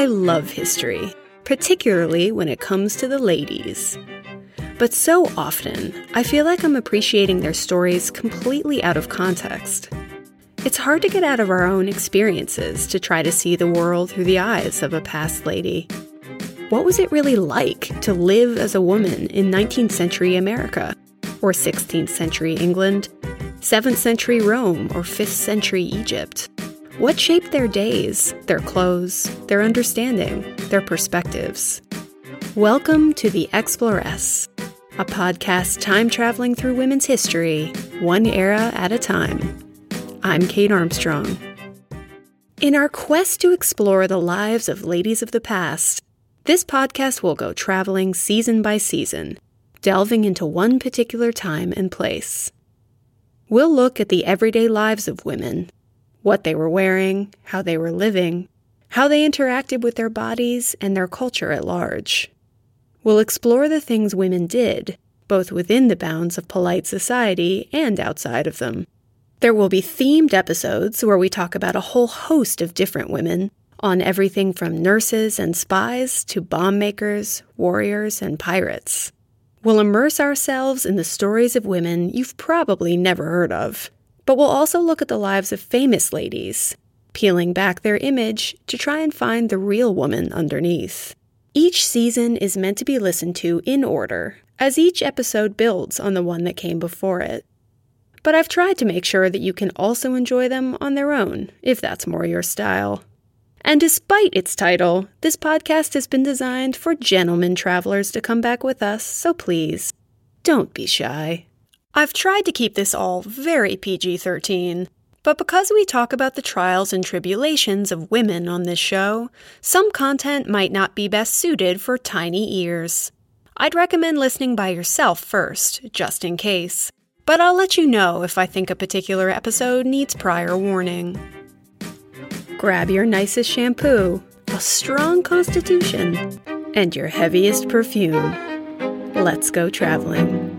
I love history, particularly when it comes to the ladies. But so often, I feel like I'm appreciating their stories completely out of context. It's hard to get out of our own experiences to try to see the world through the eyes of a past lady. What was it really like to live as a woman in 19th century America, or 16th century England, 7th century Rome, or 5th century Egypt? What shaped their days, their clothes, their understanding, their perspectives? Welcome to The Exploress, a podcast time traveling through women's history, one era at a time. I'm Kate Armstrong. In our quest to explore the lives of ladies of the past, this podcast will go traveling season by season, delving into one particular time and place. We'll look at the everyday lives of women, what they were wearing, how they were living, how they interacted with their bodies, and their culture at large. We'll explore the things women did, both within the bounds of polite society and outside of them. There will be themed episodes where we talk about a whole host of different women on everything from nurses and spies to bomb makers, warriors, and pirates. We'll immerse ourselves in the stories of women you've probably never heard of, but we'll also look at the lives of famous ladies, peeling back their image to try and find the real woman underneath. Each season is meant to be listened to in order, as each episode builds on the one that came before it but I've tried to make sure that you can also enjoy them on their own, if that's more your style. And despite its title, this podcast has been designed for gentlemen travelers to come back with us, so please, don't be shy. I've tried to keep this all very PG 13, but because we talk about the trials and tribulations of women on this show, some content might not be best suited for tiny ears. I'd recommend listening by yourself first, just in case but I'll let you know if I think a particular episode needs prior warning. Grab your nicest shampoo, a strong constitution, and your heaviest perfume. Let's go traveling.